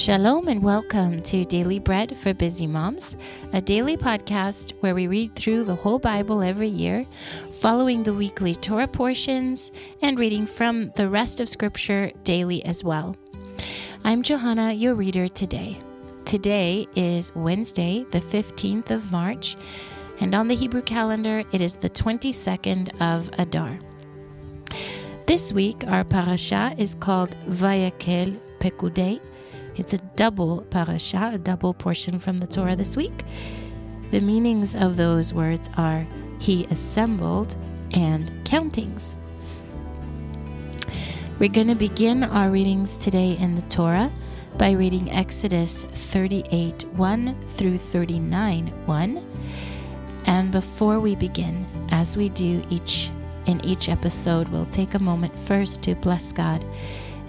Shalom and welcome to Daily Bread for Busy Moms, a daily podcast where we read through the whole Bible every year, following the weekly Torah portions and reading from the rest of Scripture daily as well. I'm Johanna, your reader today. Today is Wednesday, the 15th of March, and on the Hebrew calendar, it is the 22nd of Adar. This week, our parasha is called Vayakel Pekudei it's a double parasha, a double portion from the Torah this week. The meanings of those words are He assembled and countings. We're going to begin our readings today in the Torah by reading Exodus 38 1 through 39 1. And before we begin, as we do each in each episode, we'll take a moment first to bless God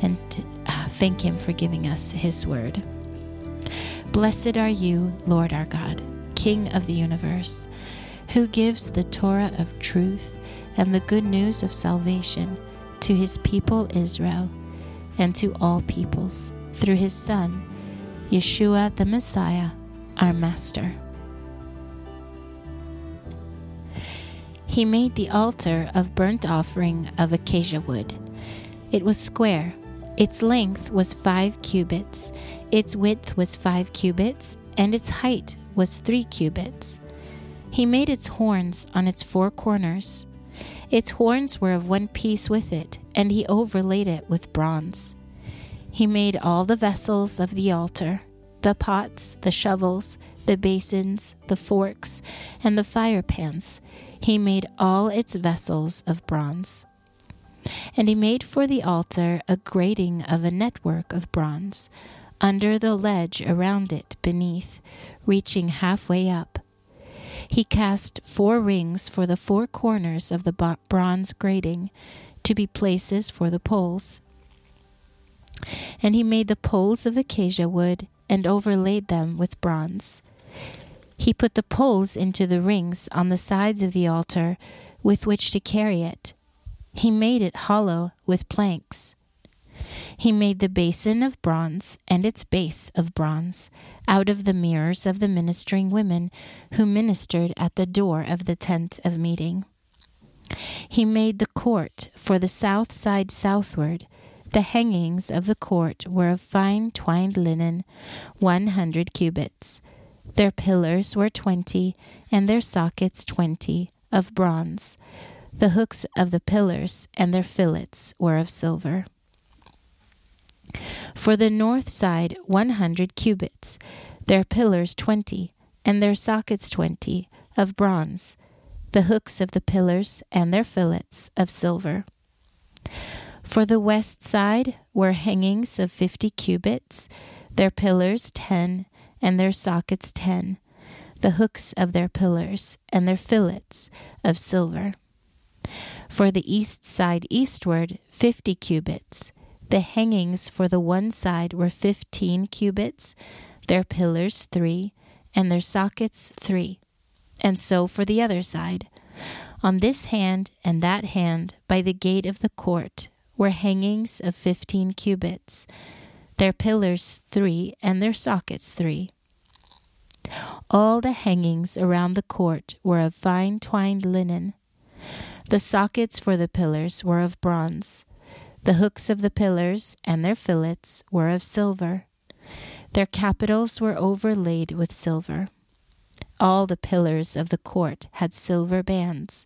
and uh, thank Him for giving us His word. Blessed are you, Lord our God, King of the universe, who gives the Torah of truth and the good news of salvation to His people Israel and to all peoples through His Son, Yeshua the Messiah, our Master. He made the altar of burnt offering of acacia wood. It was square its length was five cubits, its width was five cubits, and its height was three cubits. He made its horns on its four corners. Its horns were of one piece with it, and he overlaid it with bronze. He made all the vessels of the altar the pots, the shovels, the basins, the forks, and the fire pans. He made all its vessels of bronze. And he made for the altar a grating of a network of bronze, under the ledge around it beneath, reaching halfway up. He cast four rings for the four corners of the bronze grating, to be places for the poles. And he made the poles of acacia wood and overlaid them with bronze. He put the poles into the rings on the sides of the altar with which to carry it he made it hollow with planks. He made the basin of bronze and its base of bronze out of the mirrors of the ministering women who ministered at the door of the tent of meeting. He made the court for the south side southward. The hangings of the court were of fine twined linen, one hundred cubits. Their pillars were twenty, and their sockets twenty, of bronze. The hooks of the pillars and their fillets were of silver. For the north side, one hundred cubits, their pillars twenty, and their sockets twenty, of bronze, the hooks of the pillars and their fillets of silver. For the west side were hangings of fifty cubits, their pillars ten, and their sockets ten, the hooks of their pillars and their fillets of silver. For the east side eastward, fifty cubits. The hangings for the one side were fifteen cubits, their pillars three, and their sockets three. And so for the other side. On this hand and that hand, by the gate of the court, were hangings of fifteen cubits, their pillars three, and their sockets three. All the hangings around the court were of fine twined linen. The sockets for the pillars were of bronze. The hooks of the pillars and their fillets were of silver. Their capitals were overlaid with silver. All the pillars of the court had silver bands.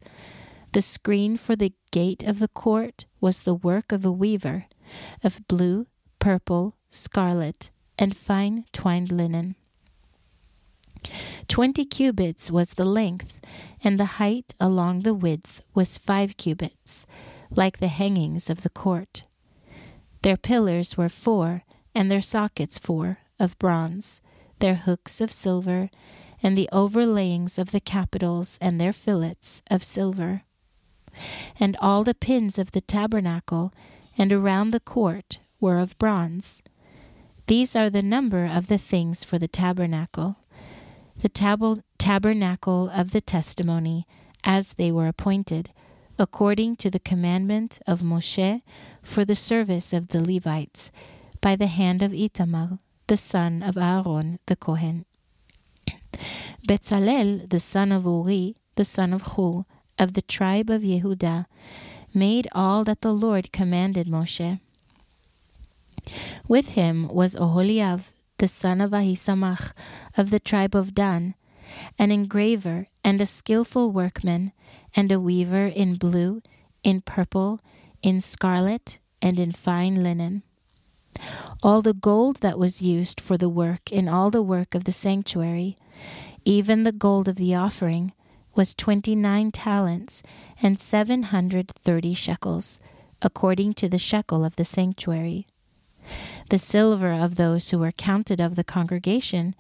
The screen for the gate of the court was the work of a weaver, of blue, purple, scarlet, and fine twined linen. Twenty cubits was the length, and the height along the width was five cubits, like the hangings of the court. Their pillars were four, and their sockets four, of bronze, their hooks of silver, and the overlayings of the capitals and their fillets of silver. And all the pins of the tabernacle and around the court were of bronze. These are the number of the things for the tabernacle the tab- tabernacle of the testimony as they were appointed, according to the commandment of Moshe for the service of the Levites, by the hand of Itamar, the son of Aaron the Kohen. Bezalel, the son of Uri, the son of Hur, of the tribe of Yehudah, made all that the Lord commanded Moshe. With him was Oholiav, the son of Ahisamach, of the tribe of Dan, an engraver and a skilful workman, and a weaver in blue, in purple, in scarlet, and in fine linen. All the gold that was used for the work in all the work of the sanctuary, even the gold of the offering, was twenty nine talents and seven hundred thirty shekels, according to the shekel of the sanctuary. The silver of those who were counted of the congregation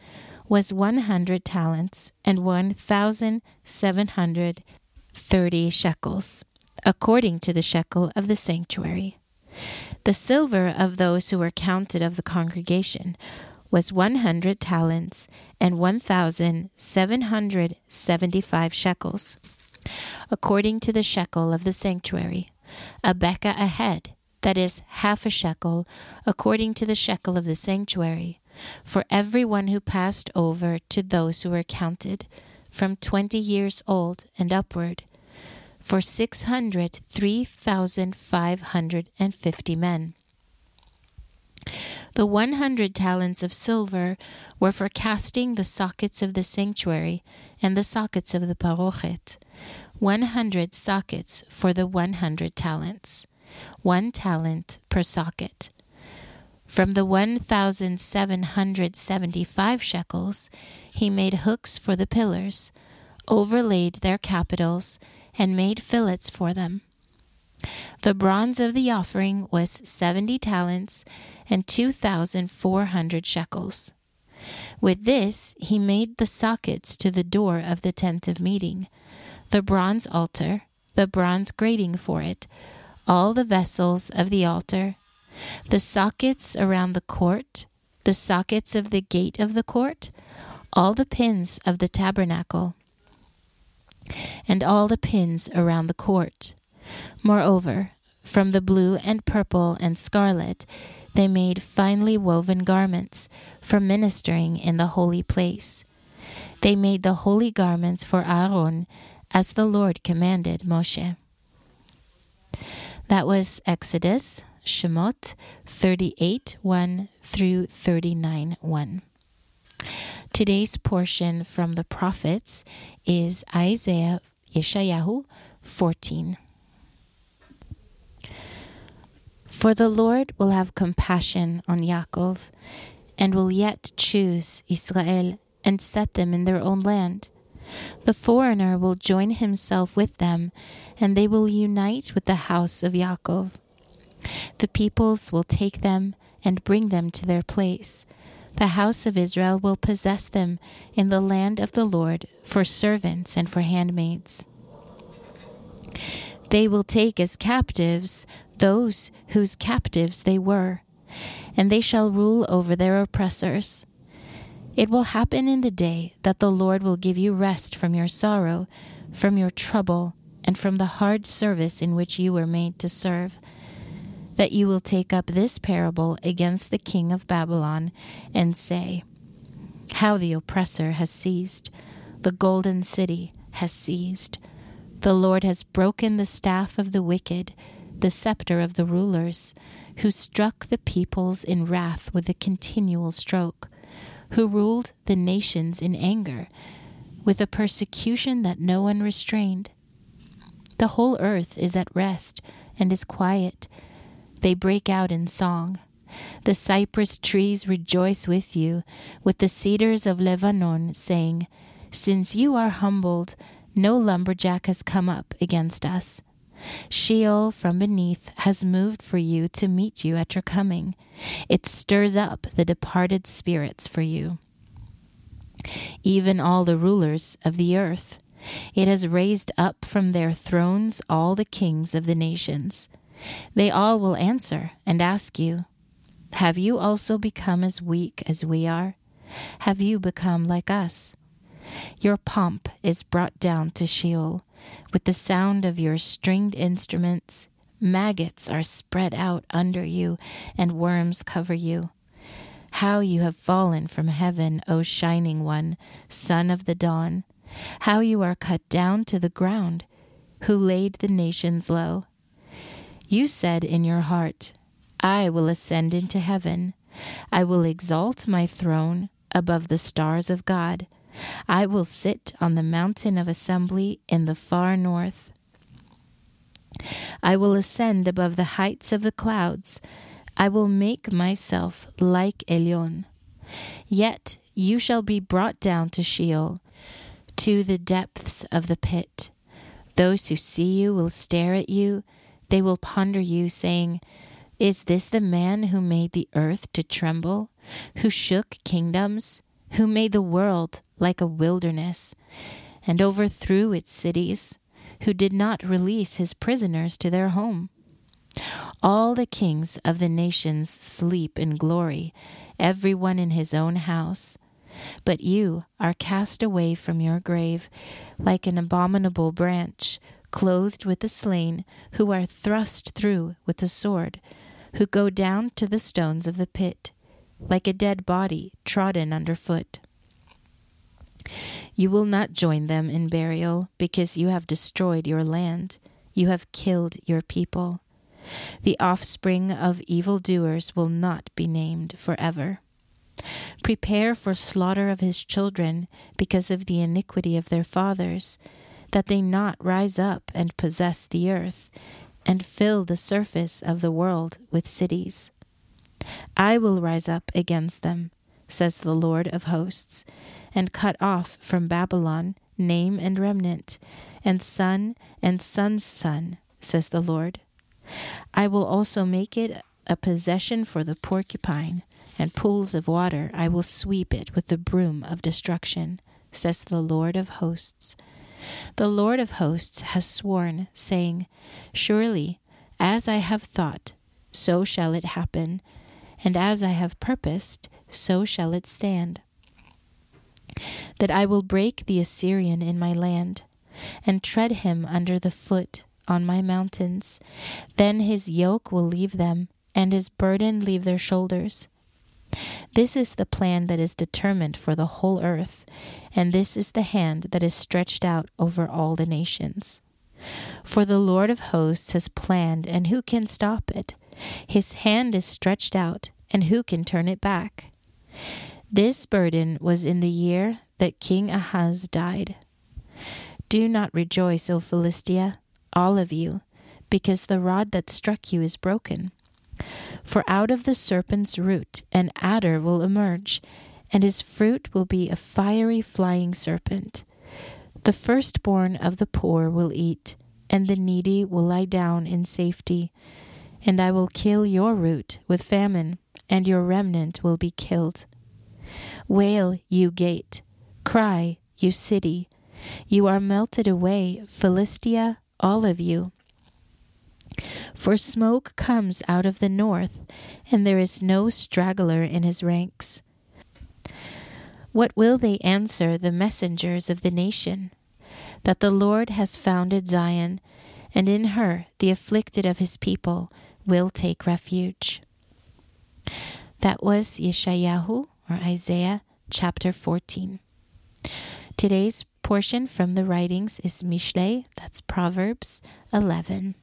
was one hundred talents and one thousand seven hundred thirty shekels, according to the shekel of the sanctuary. The silver of those who were counted of the congregation was one hundred talents and one thousand seven hundred seventy five shekels, according to the shekel of the sanctuary, a bekah a head, that is, half a shekel, according to the shekel of the sanctuary, for every one who passed over to those who were counted, from twenty years old and upward, for six hundred three thousand five hundred and fifty men. The one hundred talents of silver were for casting the sockets of the sanctuary and the sockets of the parochet, one hundred sockets for the one hundred talents one talent per socket. From the 1,775 shekels, he made hooks for the pillars, overlaid their capitals, and made fillets for them. The bronze of the offering was 70 talents and 2,400 shekels. With this, he made the sockets to the door of the tent of meeting, the bronze altar, the bronze grating for it, all the vessels of the altar, the sockets around the court, the sockets of the gate of the court, all the pins of the tabernacle, and all the pins around the court. Moreover, from the blue and purple and scarlet, they made finely woven garments for ministering in the holy place. They made the holy garments for Aaron, as the Lord commanded Moshe. That was Exodus, Shemot 38 1 through 39 1. Today's portion from the prophets is Isaiah Yeshayahu 14. For the Lord will have compassion on Yaakov, and will yet choose Israel and set them in their own land. The foreigner will join himself with them, and they will unite with the house of Yaakov. The peoples will take them and bring them to their place. The house of Israel will possess them in the land of the Lord for servants and for handmaids. They will take as captives those whose captives they were, and they shall rule over their oppressors. It will happen in the day that the Lord will give you rest from your sorrow, from your trouble, and from the hard service in which you were made to serve. That you will take up this parable against the king of Babylon and say, How the oppressor has seized, the golden city has seized. The Lord has broken the staff of the wicked, the scepter of the rulers, who struck the peoples in wrath with a continual stroke who ruled the nations in anger, with a persecution that no one restrained. The whole earth is at rest and is quiet. They break out in song. The cypress trees rejoice with you, with the cedars of Lebanon, saying, Since you are humbled, no lumberjack has come up against us. Sheol from beneath has moved for you to meet you at your coming. It stirs up the departed spirits for you. Even all the rulers of the earth. It has raised up from their thrones all the kings of the nations. They all will answer and ask you, Have you also become as weak as we are? Have you become like us? Your pomp is brought down to Sheol with the sound of your stringed instruments. Maggots are spread out under you, and worms cover you. How you have fallen from heaven, O shining one, son of the dawn! How you are cut down to the ground, who laid the nations low! You said in your heart, I will ascend into heaven. I will exalt my throne above the stars of God. I will sit on the mountain of assembly in the far north. I will ascend above the heights of the clouds. I will make myself like Elyon. Yet you shall be brought down to Sheol, to the depths of the pit. Those who see you will stare at you. They will ponder you, saying, Is this the man who made the earth to tremble, who shook kingdoms, who made the world like a wilderness, and overthrew its cities, who did not release his prisoners to their home? All the kings of the nations sleep in glory, every one in his own house. But you are cast away from your grave like an abominable branch, clothed with the slain, who are thrust through with the sword, who go down to the stones of the pit, like a dead body trodden under foot. You will not join them in burial, because you have destroyed your land, you have killed your people. The offspring of evildoers will not be named forever. Prepare for slaughter of his children because of the iniquity of their fathers, that they not rise up and possess the earth, and fill the surface of the world with cities. I will rise up against them, says the Lord of hosts, and cut off from Babylon name and remnant, and son and son's son, says the Lord. I will also make it a possession for the porcupine, and pools of water I will sweep it with the broom of destruction, says the Lord of hosts. The Lord of hosts has sworn, saying, Surely, as I have thought, so shall it happen, and as I have purposed, so shall it stand. That I will break the Assyrian in my land, and tread him under the foot on my mountains. Then his yoke will leave them, and his burden leave their shoulders. This is the plan that is determined for the whole earth, and this is the hand that is stretched out over all the nations. For the Lord of hosts has planned, and who can stop it? His hand is stretched out, and who can turn it back? This burden was in the year that King Ahaz died. Do not rejoice, O Philistia, all of you, because the rod that struck you is broken. For out of the serpent's root an adder will emerge, and his fruit will be a fiery flying serpent. The firstborn of the poor will eat, and the needy will lie down in safety. And I will kill your root with famine, and your remnant will be killed. Wail, you gate, cry, you city. You are melted away, Philistia, all of you. For smoke comes out of the north, and there is no straggler in his ranks. What will they answer the messengers of the nation? That the Lord has founded Zion, and in her the afflicted of his people will take refuge. That was Yeshayahu, or Isaiah, chapter 14. Today's portion from the writings is Mishle, that's Proverbs 11.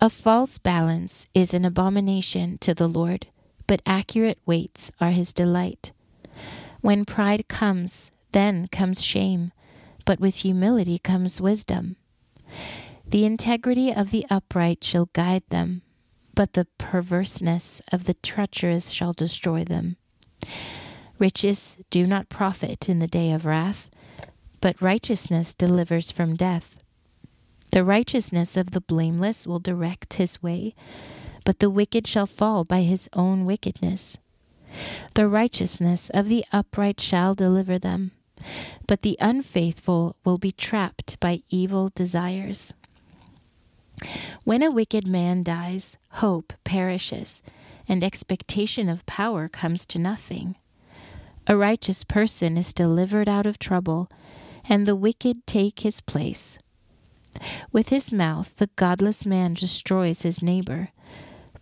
A false balance is an abomination to the Lord, but accurate weights are his delight. When pride comes, then comes shame, but with humility comes wisdom. The integrity of the upright shall guide them, but the perverseness of the treacherous shall destroy them. Riches do not profit in the day of wrath, but righteousness delivers from death. The righteousness of the blameless will direct his way, but the wicked shall fall by his own wickedness. The righteousness of the upright shall deliver them, but the unfaithful will be trapped by evil desires. When a wicked man dies, hope perishes, and expectation of power comes to nothing. A righteous person is delivered out of trouble, and the wicked take his place. With his mouth, the godless man destroys his neighbor,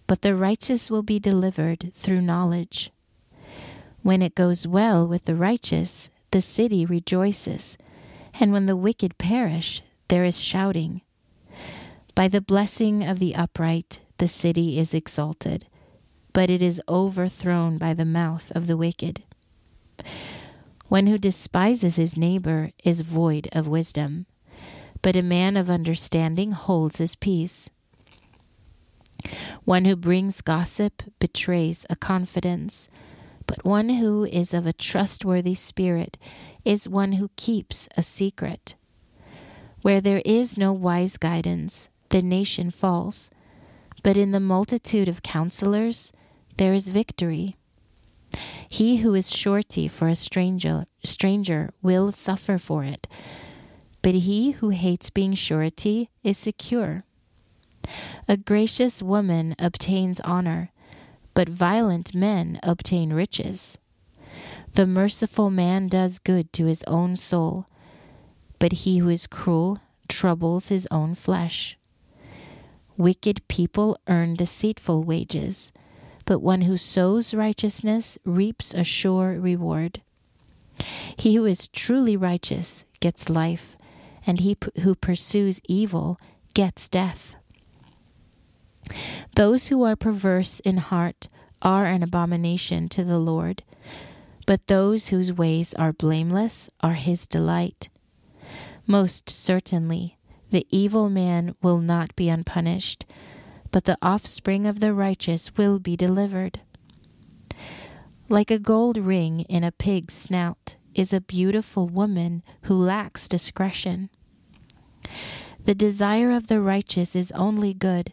but the righteous will be delivered through knowledge. When it goes well with the righteous, the city rejoices, and when the wicked perish, there is shouting. By the blessing of the upright, the city is exalted, but it is overthrown by the mouth of the wicked. One who despises his neighbor is void of wisdom, but a man of understanding holds his peace. One who brings gossip betrays a confidence, but one who is of a trustworthy spirit is one who keeps a secret. Where there is no wise guidance, the nation falls, but in the multitude of counselors there is victory. He who is surety for a stranger, stranger will suffer for it, but he who hates being surety is secure. A gracious woman obtains honor, but violent men obtain riches. The merciful man does good to his own soul, but he who is cruel troubles his own flesh. Wicked people earn deceitful wages, but one who sows righteousness reaps a sure reward. He who is truly righteous gets life, and he p- who pursues evil gets death. Those who are perverse in heart are an abomination to the Lord, but those whose ways are blameless are his delight. Most certainly, the evil man will not be unpunished, but the offspring of the righteous will be delivered. Like a gold ring in a pig's snout is a beautiful woman who lacks discretion. The desire of the righteous is only good,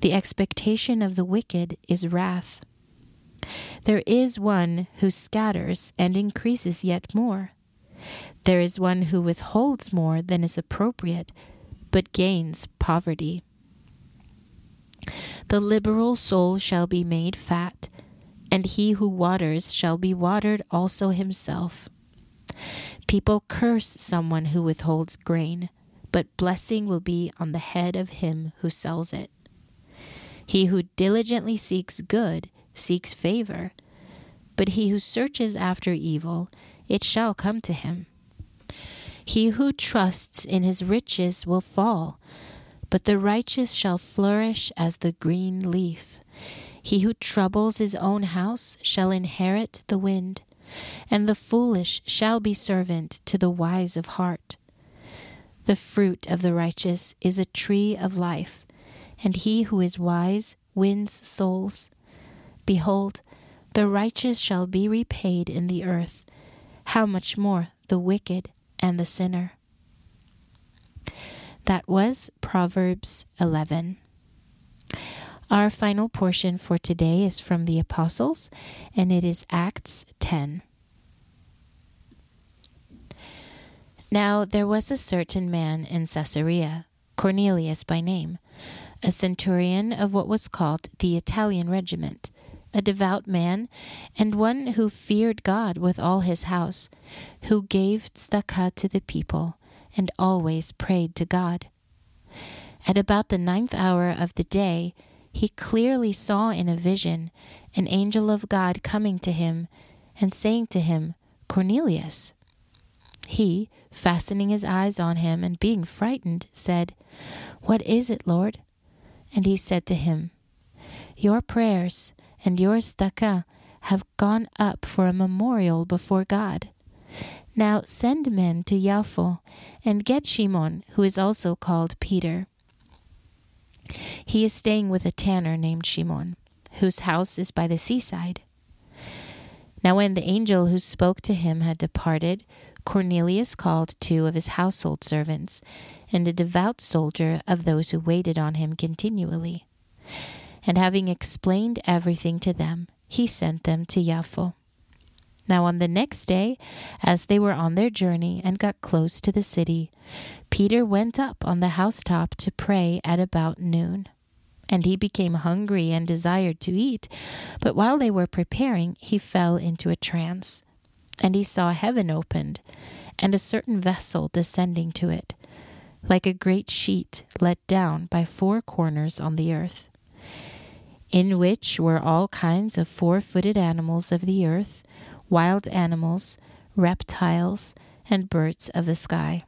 the expectation of the wicked is wrath. There is one who scatters and increases yet more. There is one who withholds more than is appropriate, but gains poverty. The liberal soul shall be made fat, and he who waters shall be watered also himself. People curse someone who withholds grain, but blessing will be on the head of him who sells it. He who diligently seeks good seeks favor, but he who searches after evil, it shall come to him. He who trusts in his riches will fall, but the righteous shall flourish as the green leaf. He who troubles his own house shall inherit the wind, and the foolish shall be servant to the wise of heart. The fruit of the righteous is a tree of life, and he who is wise wins souls. Behold, the righteous shall be repaid in the earth. How much more the wicked and the sinner? That was Proverbs 11. Our final portion for today is from the Apostles, and it is Acts 10. Now there was a certain man in Caesarea, Cornelius by name a centurion of what was called the Italian regiment, a devout man, and one who feared God with all his house, who gave tzedakah to the people, and always prayed to God. At about the ninth hour of the day, he clearly saw in a vision an angel of God coming to him and saying to him, Cornelius. He, fastening his eyes on him and being frightened, said, What is it, Lord? And he said to him, Your prayers and your tzedakah have gone up for a memorial before God. Now send men to Yaffo and get Shimon, who is also called Peter. He is staying with a tanner named Shimon, whose house is by the seaside. Now, when the angel who spoke to him had departed, Cornelius called two of his household servants and a devout soldier of those who waited on him continually. And having explained everything to them, he sent them to Yaffo. Now, on the next day, as they were on their journey and got close to the city, Peter went up on the housetop to pray at about noon. And he became hungry and desired to eat. But while they were preparing, he fell into a trance. And he saw heaven opened, and a certain vessel descending to it, like a great sheet let down by four corners on the earth. In which were all kinds of four footed animals of the earth, wild animals, reptiles, and birds of the sky.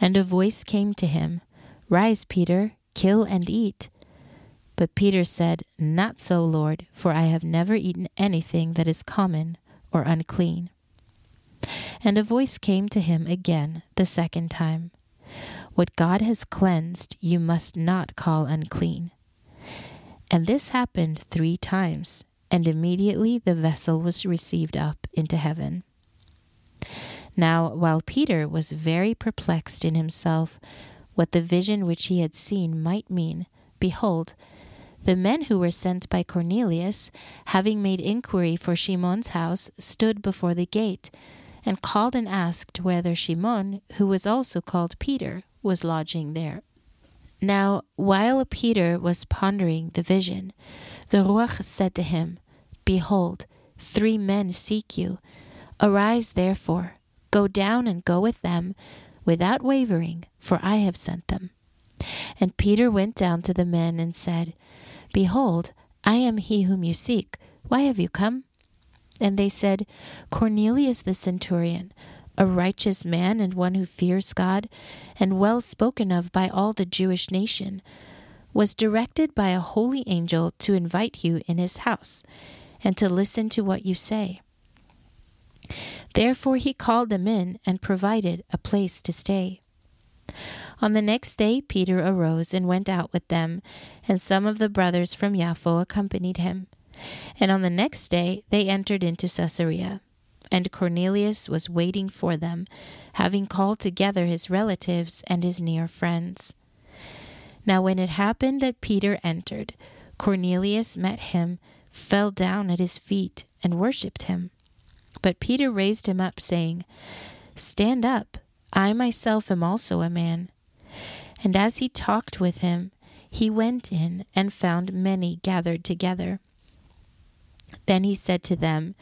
And a voice came to him Rise, Peter, kill and eat. But Peter said, Not so, Lord, for I have never eaten anything that is common or unclean. And a voice came to him again the second time What God has cleansed, you must not call unclean. And this happened three times, and immediately the vessel was received up into heaven. Now, while Peter was very perplexed in himself what the vision which he had seen might mean, behold, the men who were sent by Cornelius, having made inquiry for Shimon's house, stood before the gate, and called and asked whether Shimon, who was also called Peter, was lodging there. Now, while Peter was pondering the vision, the Ruach said to him, Behold, three men seek you. Arise, therefore, go down and go with them without wavering, for I have sent them. And Peter went down to the men and said, Behold, I am he whom you seek. Why have you come? And they said, Cornelius the centurion, a righteous man and one who fears God, and well spoken of by all the Jewish nation, was directed by a holy angel to invite you in his house, and to listen to what you say. Therefore he called them in and provided a place to stay. On the next day Peter arose and went out with them, and some of the brothers from Yaffo accompanied him. And on the next day they entered into Caesarea. And Cornelius was waiting for them, having called together his relatives and his near friends. Now when it happened that Peter entered, Cornelius met him, fell down at his feet, and worshipped him. But Peter raised him up, saying, Stand up, I myself am also a man. And as he talked with him, he went in and found many gathered together. Then he said to them,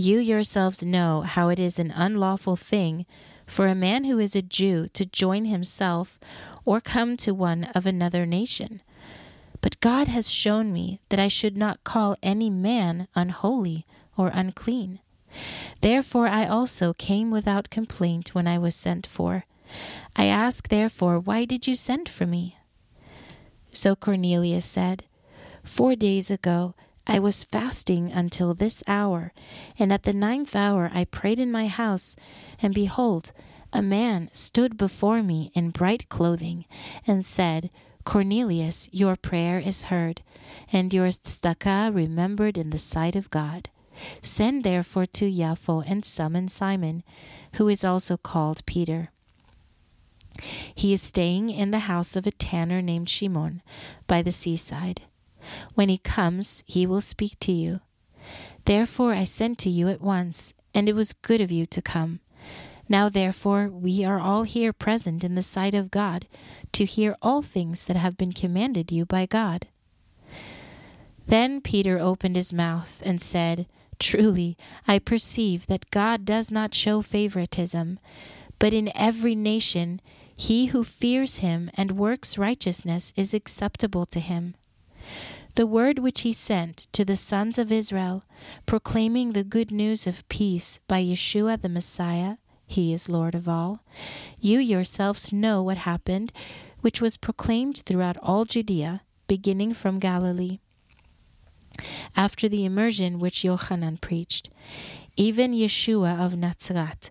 You yourselves know how it is an unlawful thing for a man who is a Jew to join himself or come to one of another nation. But God has shown me that I should not call any man unholy or unclean. Therefore I also came without complaint when I was sent for. I ask therefore, why did you send for me? So Cornelius said, Four days ago I was fasting until this hour, and at the ninth hour I prayed in my house, and behold, a man stood before me in bright clothing, and said, Cornelius, your prayer is heard, and your tzedakah remembered in the sight of God. Send therefore to Yaffo and summon Simon, who is also called Peter. He is staying in the house of a tanner named Shimon by the seaside. When he comes, he will speak to you. Therefore I sent to you at once, and it was good of you to come. Now therefore we are all here present in the sight of God to hear all things that have been commanded you by God. Then Peter opened his mouth and said, Truly, I perceive that God does not show favoritism, but in every nation he who fears him and works righteousness is acceptable to him. The word which he sent to the sons of Israel, proclaiming the good news of peace by Yeshua the Messiah, he is Lord of all. You yourselves know what happened, which was proclaimed throughout all Judea, beginning from Galilee after the immersion which Yochanan preached, even Yeshua of Nazareth,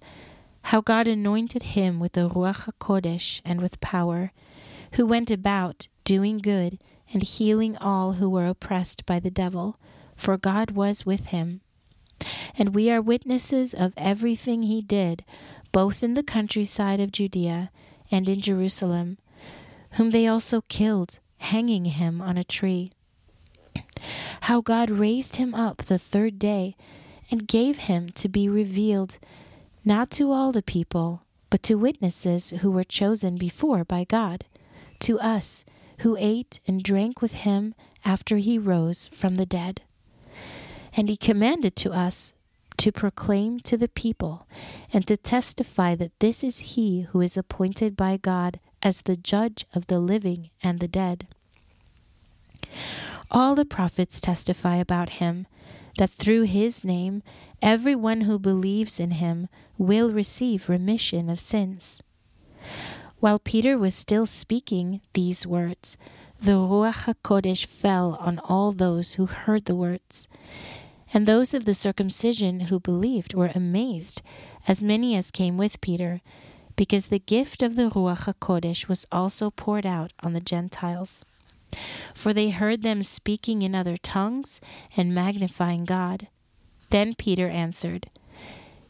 how God anointed him with the Ruach HaKodesh and with power, who went about doing good and healing all who were oppressed by the devil, for God was with him. And we are witnesses of everything he did, both in the countryside of Judea and in Jerusalem, whom they also killed, hanging him on a tree how God raised him up the third day and gave him to be revealed not to all the people, but to witnesses who were chosen before by God, to us who ate and drank with him after he rose from the dead. And he commanded to us to proclaim to the people and to testify that this is he who is appointed by God as the judge of the living and the dead. All the prophets testify about him that through his name everyone who believes in him will receive remission of sins. While Peter was still speaking these words, the Ruach HaKodesh fell on all those who heard the words. And those of the circumcision who believed were amazed, as many as came with Peter, because the gift of the Ruach HaKodesh was also poured out on the Gentiles. For they heard them speaking in other tongues and magnifying God. Then Peter answered,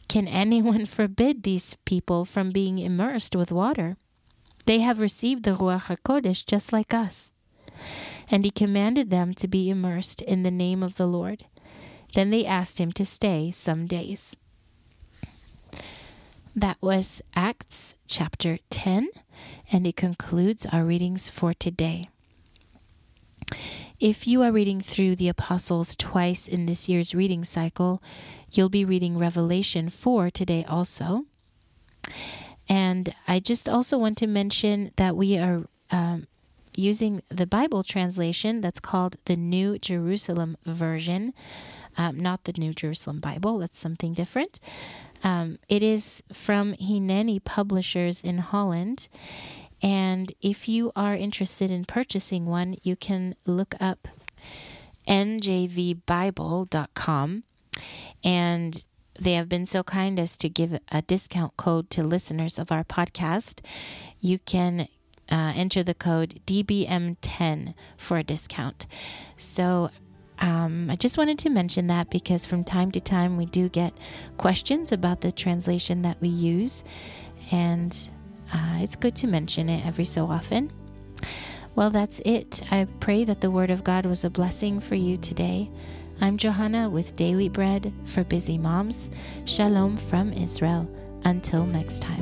Can anyone forbid these people from being immersed with water? They have received the Ruach HaKodesh just like us. And he commanded them to be immersed in the name of the Lord. Then they asked him to stay some days. That was Acts chapter 10, and it concludes our readings for today. If you are reading through the Apostles twice in this year's reading cycle, you'll be reading Revelation 4 today also. And I just also want to mention that we are um, using the Bible translation that's called the New Jerusalem Version, um, not the New Jerusalem Bible, that's something different. Um, it is from Hineni Publishers in Holland. And if you are interested in purchasing one, you can look up njvbible.com. And they have been so kind as to give a discount code to listeners of our podcast. You can uh, enter the code DBM10 for a discount. So um, I just wanted to mention that because from time to time we do get questions about the translation that we use, and uh, it's good to mention it every so often. Well, that's it. I pray that the Word of God was a blessing for you today. I'm Johanna with Daily Bread for Busy Moms. Shalom from Israel. Until next time.